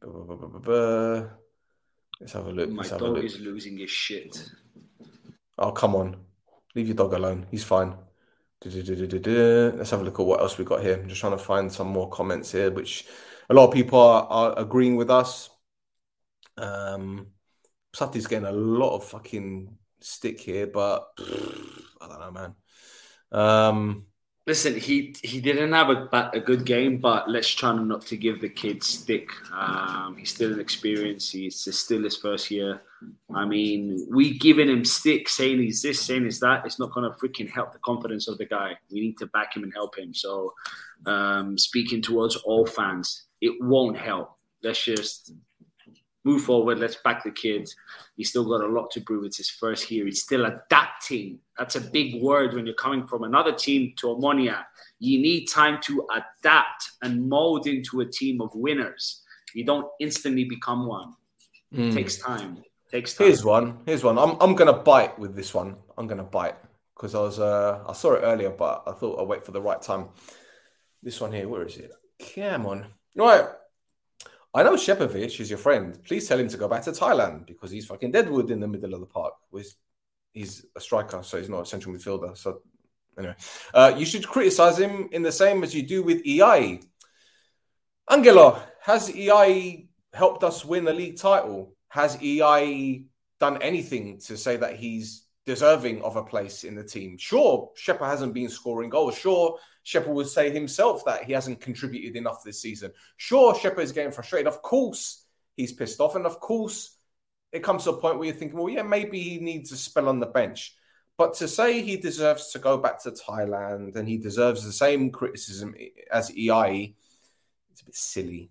bu- bu- bu- bu- bu- bu- let's have a look. My Let's dog is losing his shit. Oh, come on. Leave your dog alone. He's fine. Let's have a look at what else we got here. I'm just trying to find some more comments here, which a lot of people are, are agreeing with us. Um, Sati's getting a lot of fucking stick here, but [SIGHS] I don't know, man. Um, Listen, he he didn't have a a good game, but let's try not to give the kid stick. Um, he's still an experience. He's still his first year. I mean, we giving him stick, saying he's this, saying he's that. It's not going to freaking help the confidence of the guy. We need to back him and help him. So, um, speaking towards all fans, it won't help. Let's just move forward. Let's back the kids. He's still got a lot to prove. It's his first year. He's still adapting. That's a big word when you're coming from another team to Omonia. You need time to adapt and mold into a team of winners. You don't instantly become one. It takes time. takes time. here's one. Here's one. I'm I'm gonna bite with this one. I'm gonna bite. because I was uh, I saw it earlier, but I thought I'd wait for the right time. This one here, where is it? Come on. Right. I know Shepovich is your friend. Please tell him to go back to Thailand because he's fucking deadwood in the middle of the park. He's a striker, so he's not a central midfielder. So anyway, uh, you should criticize him in the same as you do with EI. Angelo, has EI helped us win a league title? Has EI done anything to say that he's deserving of a place in the team? Sure, Shepard hasn't been scoring goals. Sure, Shepard would say himself that he hasn't contributed enough this season. Sure, Shepard is getting frustrated. Of course, he's pissed off. And of course, it comes to a point where you're thinking, well, yeah, maybe he needs a spell on the bench. But to say he deserves to go back to Thailand and he deserves the same criticism as EI, it's a bit silly.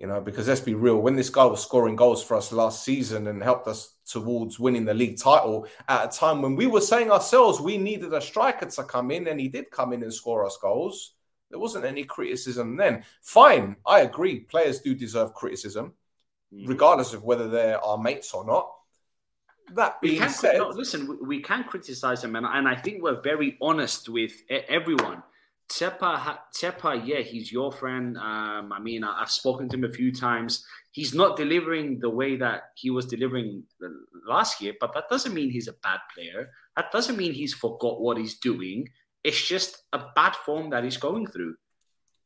You know, because let's be real, when this guy was scoring goals for us last season and helped us towards winning the league title at a time when we were saying ourselves we needed a striker to come in, and he did come in and score us goals. There wasn't any criticism then. Fine, I agree. Players do deserve criticism, mm. regardless of whether they're our mates or not. That being said, no, listen, we can criticize him, and, and I think we're very honest with everyone. Tepa, Tepa, yeah, he's your friend. Um, I mean, I, have spoken to him a few times. He's not delivering the way that he was delivering last year, but that doesn't mean he's a bad player. That doesn't mean he's forgot what he's doing. It's just a bad form that he's going through.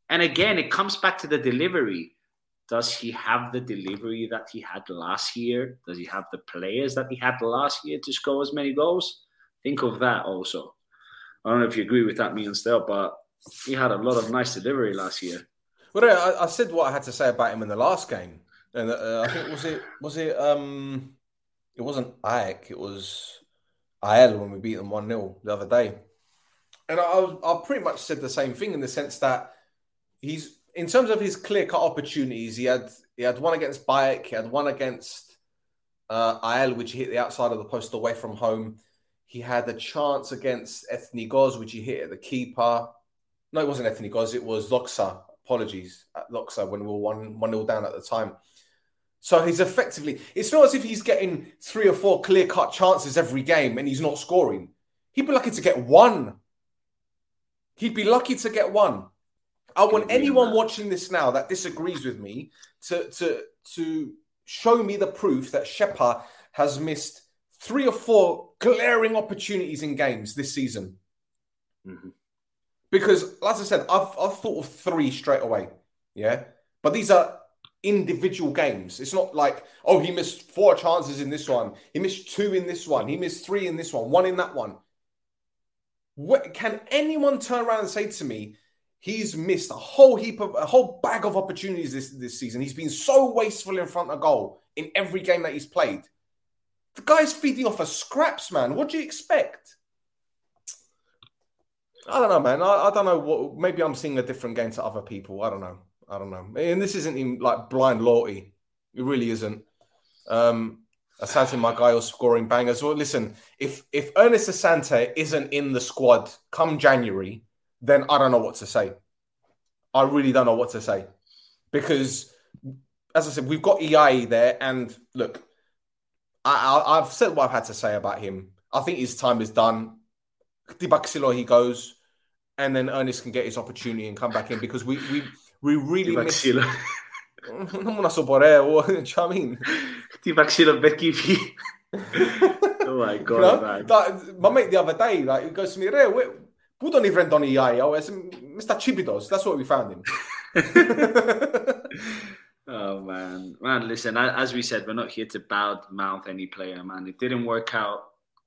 And again, it comes back to the delivery. Does he have the delivery that he had last year? Does he have the players that he had last year to score as many goals? Think of that also. I don't know if you agree with that, me and Stel, but he had a lot of nice delivery last year. Well, I, I said what I had to say about him in the last game, and uh, I think was it was it um it wasn't Ike, it was AEL when we beat them one 0 the other day, and I I pretty much said the same thing in the sense that he's in terms of his clear cut opportunities, he had he had one against Bayek, he had one against uh, AEL, which he hit the outside of the post away from home. He had a chance against Ethnikos, which he hit at the keeper. No, it wasn't Ethnikos. It was Doxa. Apologies at Doxa when we were one one down at the time. So he's effectively. It's not as if he's getting three or four clear cut chances every game and he's not scoring. He'd be lucky to get one. He'd be lucky to get one. I want anyone watching this now that disagrees with me to to to show me the proof that Shepa has missed three or four glaring opportunities in games this season. Mm-hmm. Because, as I said, I've, I've thought of three straight away. Yeah. But these are individual games. It's not like, oh, he missed four chances in this one. He missed two in this one. He missed three in this one, one in that one. What, can anyone turn around and say to me, he's missed a whole heap of a whole bag of opportunities this, this season? He's been so wasteful in front of goal in every game that he's played. The guy's feeding off of scraps, man. What do you expect? I don't know, man. I, I, don't know what. Maybe I'm seeing a different game to other people. I don't know. I don't know. And this isn't even like blind loyalty. It really isn't. Um, Asante Magayo scoring bangers. Well, listen, if if Ernest Asante isn't in the squad come January, then I don't know what to say. I really don't know what to say because, as I said, we've got EI there, and look, I, I, I've said what I've had to say about him. I think his time is done. Dibaxilo he goes, and then Ernest can get his opportunity and come back in because we we we really miss. non una what do you mean? Dibaxilo Becky [LAUGHS] Oh my god, you know? man. Like, my mate the other day, like, he goes to me, Re, put on friend on. I oh, Mr. Chibidos. That's what we found him. [LAUGHS] [LAUGHS] oh man, man! Listen, as we said, we're not here to bow mouth any player, man. It didn't work out.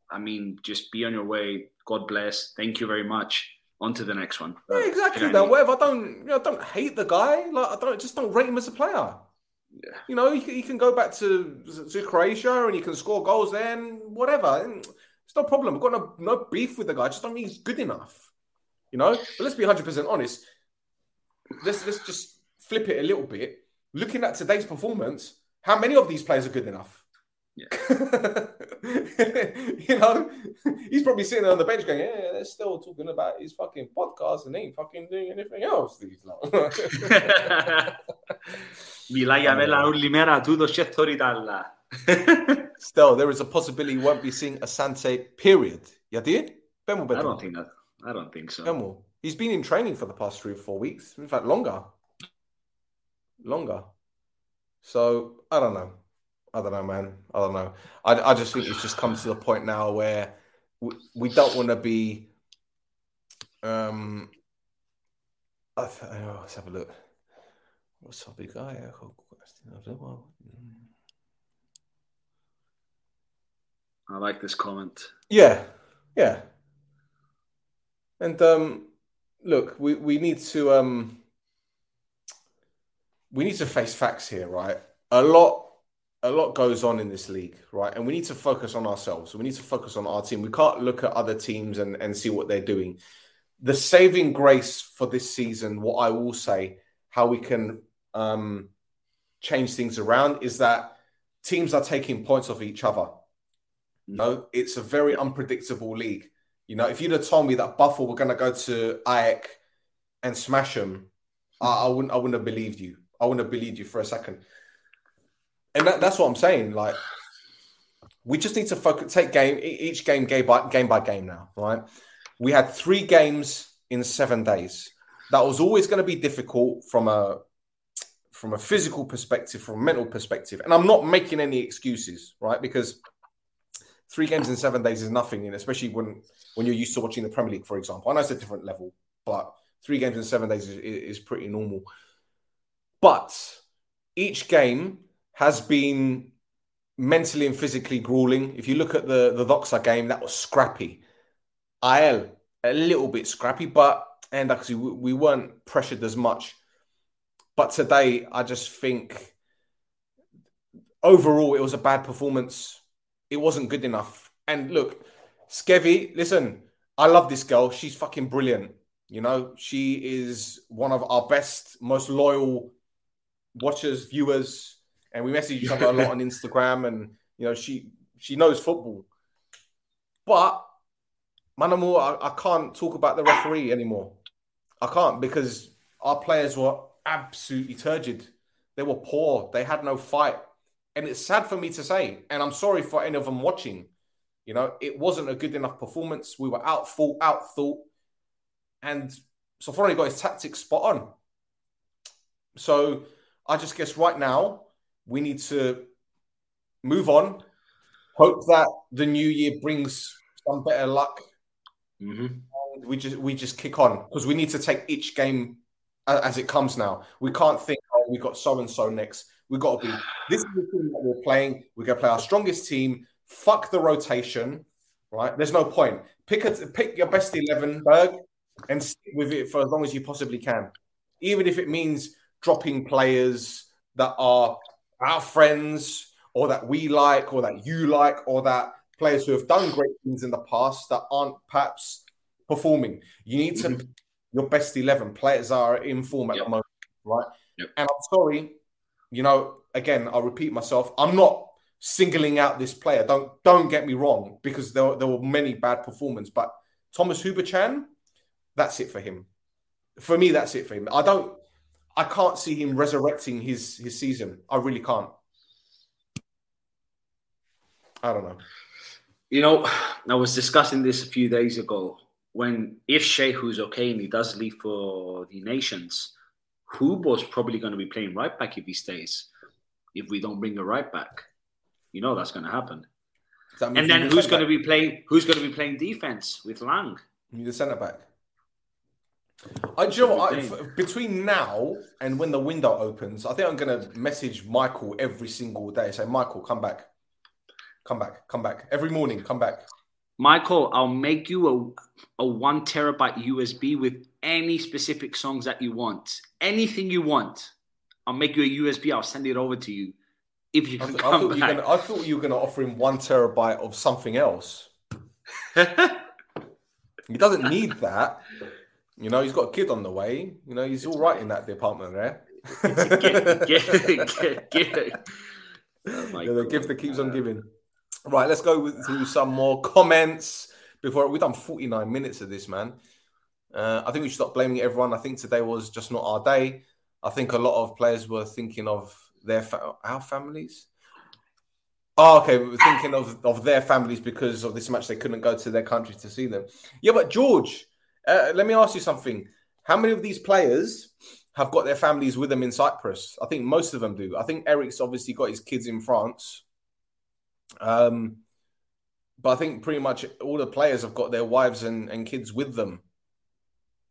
I mean, just be on your way. God bless. Thank you very much. On to the next one. Yeah, exactly. Now, whatever. I don't, you know, I don't hate the guy. Like, I don't just don't rate him as a player. Yeah. You know, he, he can go back to to Croatia and he can score goals there and whatever. It's no problem. I've got no, no beef with the guy. I just don't think he's good enough. You know. But let's be hundred percent honest. Let's let's just flip it a little bit. Looking at today's performance, how many of these players are good enough? Yeah. [LAUGHS] [LAUGHS] [LAUGHS] you know, he's probably sitting on the bench going, "Yeah, they're still talking about his fucking podcast and ain't fucking doing anything else." [LAUGHS] These [LAUGHS] Still, there is a possibility he won't be seeing Asante. Period. Yeah, did? Ben I don't think that. I don't think so. Will. He's been in training for the past three or four weeks. In fact, longer. Longer. So I don't know. I don't know, man. I don't know. I, I just think it's just come to the point now where we, we don't want to be. Um. I th- oh, let's have a look. What's up, big guy? I like this comment. Yeah, yeah. And um, look, we, we need to um, we need to face facts here, right? A lot a lot goes on in this league, right? And we need to focus on ourselves. We need to focus on our team. We can't look at other teams and, and see what they're doing. The saving grace for this season, what I will say, how we can um, change things around is that teams are taking points off each other. You know, it's a very unpredictable league. You know, if you'd have told me that Buffalo were going to go to AEK and smash them, I, I wouldn't. I wouldn't have believed you. I wouldn't have believed you for a second. And that, that's what I'm saying. Like, we just need to focus, take game each game game by game by game now, right? We had three games in seven days. That was always going to be difficult from a from a physical perspective, from a mental perspective. And I'm not making any excuses, right? Because three games in seven days is nothing, and especially when when you're used to watching the Premier League, for example. I know it's a different level, but three games in seven days is, is pretty normal. But each game has been mentally and physically grueling. If you look at the the Doxa game, that was scrappy. IL a little bit scrappy, but and actually we, we weren't pressured as much. But today, I just think overall it was a bad performance. It wasn't good enough. And look, Skevy, listen, I love this girl. She's fucking brilliant. You know, she is one of our best, most loyal watchers, viewers, and we message each other a lot on Instagram. And you know, she she knows football. But Manamu, I, I can't talk about the referee anymore. I can't because our players were absolutely turgid. They were poor. They had no fight. And it's sad for me to say. And I'm sorry for any of them watching. You know, it wasn't a good enough performance. We were out thought, out thought. And Sofroni got his tactics spot on. So I just guess right now we need to move on. Hope that the new year brings some better luck. Mhm. And we just we just kick on because we need to take each game as it comes now. We can't think, oh, we got so and so next. We got to be this is the team that we're playing. We're gonna play our strongest team. Fuck the rotation, right? There's no point. Pick a pick your best eleven, Berg, and stick with it for as long as you possibly can, even if it means dropping players that are our friends or that we like or that you like or that players who have done great things in the past that aren't perhaps performing. You need to mm-hmm. your best eleven players are in form at Yep. the moment, right? Yep. And I'm sorry, you know, again, I'll repeat myself. I'm not singling out this player. Don't don't get me wrong, because there, there were many bad performances. But Tomáš Hubočan, that's it for him. For me, that's it for him. I don't I can't see him resurrecting his his season. I really can't. I don't know. You know, I was discussing this a few days ago. When if Shehu's okay and he does leave for the nations, Hubo's probably going to be playing right back if he stays. If we don't bring a right back, you know that's going to happen. And then who's going to be playing? Who's going to be playing defense with Lang? You need a centre back. I, do you know what? I, between now and when the window opens, I think I'm going to message Michael every single day. Say, Michael, come back, come back, come back every morning. Come back. Michael, I'll make you a, a one terabyte USB with any specific songs that you want. Anything you want. I'll make you a USB. I'll send it over to you. If you I, can th- I come thought you back. gonna, I thought you were going to offer him one terabyte of something else. [LAUGHS] He doesn't need that. You know, he's got a kid on the way. You know, he's all right in that department there. get, get, get, get. Oh my Yeah, the gift that keeps on giving. Right, let's go with, through some more comments before we've done 49 minutes of this, man. Uh, I think we should stop blaming everyone. I think today was just not our day. I think a lot of players were thinking of their fa- our families. Oh, okay. We were thinking of, of their families because of this match. They couldn't go to their country to see them. Yeah, but George, uh, let me ask you something. How many of these players have got their families with them in Cyprus? I think most of them do. I think Eric's obviously got his kids in France. Um, but I think pretty much all the players have got their wives and, and kids with them.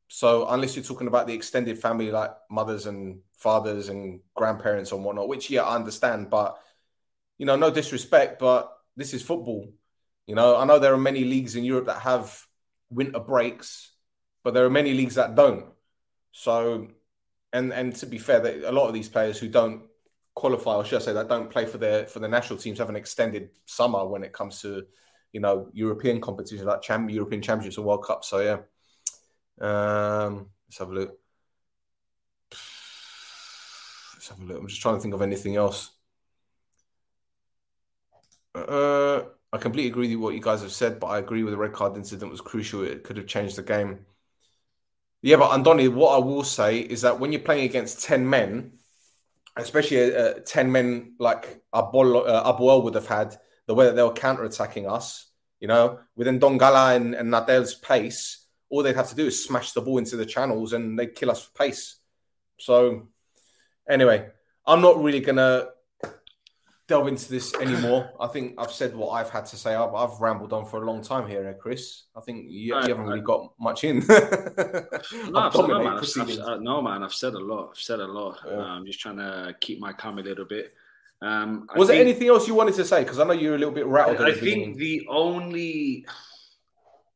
So unless you're talking about the extended family, like mothers and fathers and grandparents and whatnot, which yeah, I understand, but you know, no disrespect, but this is football. You know, I know there are many leagues in Europe that have winter breaks, but there are many leagues that don't. So, and and to be fair, a lot of these players who don't qualify, or should I say, that don't play for their for the national teams have an extended summer when it comes to, you know, European competitions like European Championships and World Cup. So yeah, um, let's have a look. Let's have a look. I'm just trying to think of anything else. Uh, I completely agree with what you guys have said, but I agree with the red card incident was crucial. It could have changed the game. Yeah, but Andoni, what I will say is that when you're playing against 10 men, especially uh, 10 men like Apoel, uh, Apoel would have had, the way that they were counter attacking us, you know, with Ndongala and, and Nadel's pace, all they'd have to do is smash the ball into the channels and they'd kill us for pace. So, anyway, I'm not really going to delve into this anymore. I think I've said what I've had to say. I've, I've rambled on for a long time here, eh, Chris. I think you, you haven't really got much in. [LAUGHS] no, I've said, no, man, I've, I've, uh, no, man, I've said a lot. I've said a lot. Yeah. Uh, I'm just trying to keep my calm a little bit. Um, Was there anything else you wanted to say? Because I know you're a little bit rattled. I, I think the only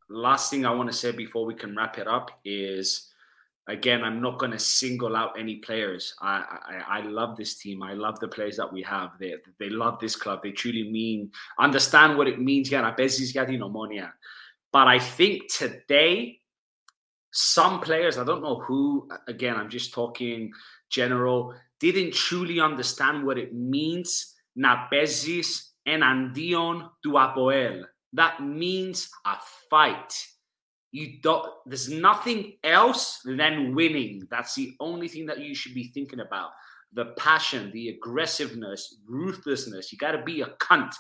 last thing I want to say before we can wrap it up is again, I'm not going to single out any players. I, I, I love this team. I love the players that we have. They they love this club. They truly mean understand what it means. Yeah, But I think today, some players, I don't know who. Again, I'm just talking general. Didn't truly understand what it means. Na bezis enandion du apoel. That means a fight you don't there's nothing else than winning. That's the only thing that you should be thinking about. The passion the aggressiveness ruthlessness. You got to be a cunt.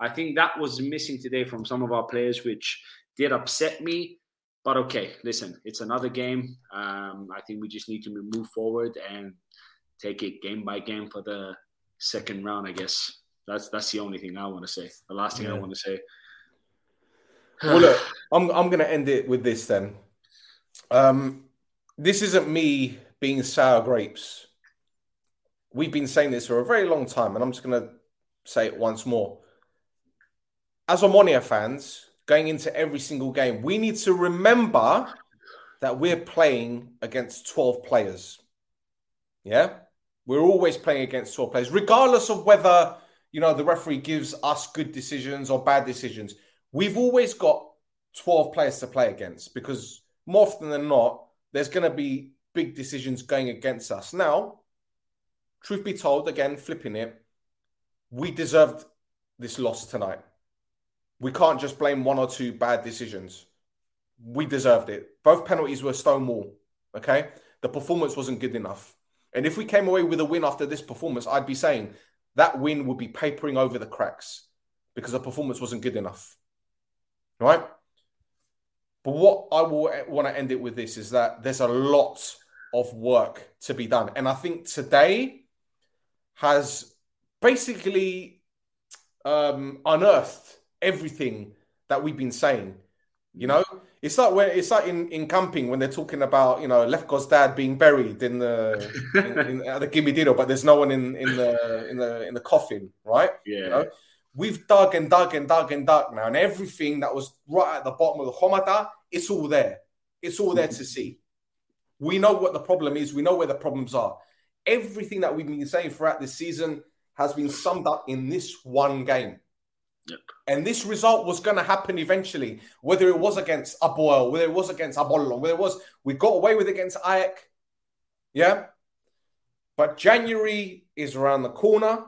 I think that was missing today from some of our players which did upset me. But okay listen it's another game. Um, i think we just need to move forward and take it game by game for the second round i guess. That's that's the only thing i want to say. The last thing yeah. i want to say well, look, [SIGHS] I'm I'm going to end it with this then. Um, this isn't me being sour grapes. We've been saying this for a very long time, and I'm just going to say it once more. As Omonia fans, going into every single game, we need to remember that we're playing against 12 players. Yeah? We're always playing against 12 players, regardless of whether, you know, the referee gives us good decisions or bad decisions we've always got 12 players to play against because more often than not, there's going to be big decisions going against us. Now, truth be told, again, flipping it, we deserved this loss tonight. We can't just blame one or two bad decisions. We deserved it. Both penalties were stonewall. Okay. The performance wasn't good enough. And if we came away with a win after this performance, I'd be saying that win would be papering over the cracks because the performance wasn't good enough right? But what I will want to end it with this is that there's a lot of work to be done. And I think today has basically um, unearthed everything that we've been saying. You know, it's like when it's like in, in camping when they're talking about you know Lefko's dad being buried in the in, in, at the Gimidino, but there's no one in, in the in the in the coffin, right? Yeah. You know? We've dug and dug and dug and dug now, and everything that was right at the bottom of the Homada, it's all there. It's all there to see. We know what the problem is. We know where the problems are. Everything that we've been saying throughout this season has been summed up in this one game. Yep. And this result was going to happen eventually, whether it was against Apoel, whether it was against Apollon, whether it was we got away with against AEK. Yeah. But January is around the corner.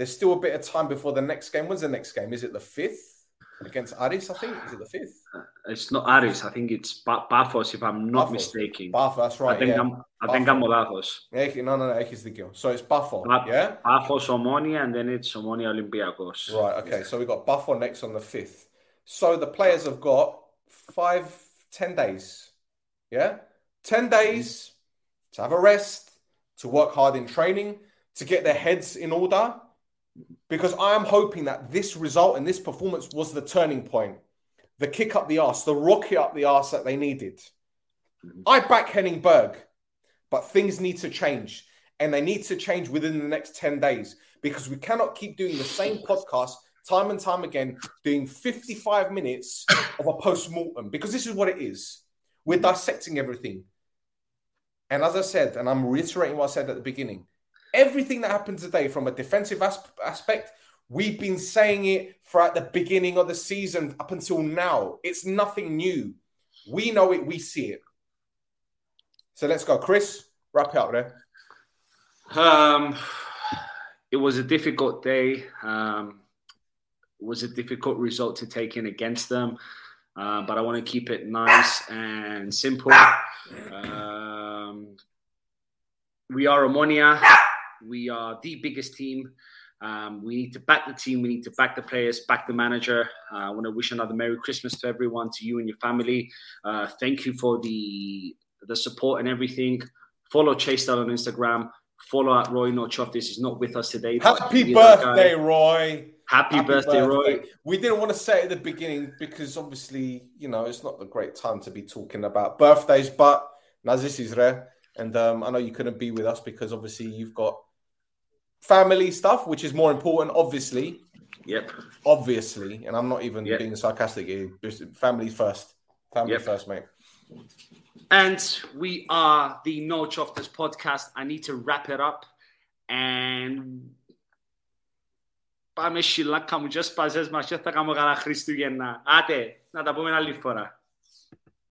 There's still a bit of time before the next game. When's the next game? Is it the fifth against Aris? I think is it the fifth? Uh, it's not Aris. I think it's ba- if I'm not mistaken. Bafos. that's right. I think yeah. I'm. I think I'm Bathos. No, no, no. He's the girl. So it's Bafos. Ba- yeah. Bafos, Omonia, and then it's Omonia Olympiacos. Right. Okay. So we got Bafos next on the fifth. So the players have got five, ten days. Yeah, ten days to have a rest, to work hard in training, to get their heads in order because I am hoping that this result and this performance was the turning point, the kick up the arse, the rocket up the arse that they needed. I back Henning Berg, but things need to change. And they need to change within the next 10 days because we cannot keep doing the same podcast time and time again, doing 55 minutes of a post mortem because this is what it is. We're dissecting everything. And as I said, and I'm reiterating what I said at the beginning, everything that happened today from a defensive as- aspect, we've been saying it throughout the beginning of the season up until now. It's nothing new. We know it, we see it. So let's go. Chris, wrap it up there. Um, it was a difficult day. Um, it was a difficult result to take in against them, uh, but I want to keep it nice and simple. Um, we are Omonia. We are the biggest team. Um, we need to back the team. We need to back the players, back the manager. Uh, I want to wish another Merry Christmas to everyone, to you and your family. Uh, thank you for the the support and everything. Follow Chase Style on Instagram. Follow at Roy Nochoftis. is not with us today. Happy he's our guy. birthday, Roy. Happy, Happy birthday, Roy. We didn't want to say it at the beginning because obviously, you know, it's not the great time to be talking about birthdays, but Nazis is rare. And um, I know you couldn't be with us because obviously you've got family stuff, which is more important, obviously. Yep. Obviously. And I'm not even Yeah. being sarcastic here. Just family first. Family Yep. first, mate. And we are the No Chofters podcast. I need to wrap it up. And πάμε σιλάκα μου, just παζές μας, και θα κάνω καλά Χριστούγεννα. Άτε, να τα πούμε άλλη φορά.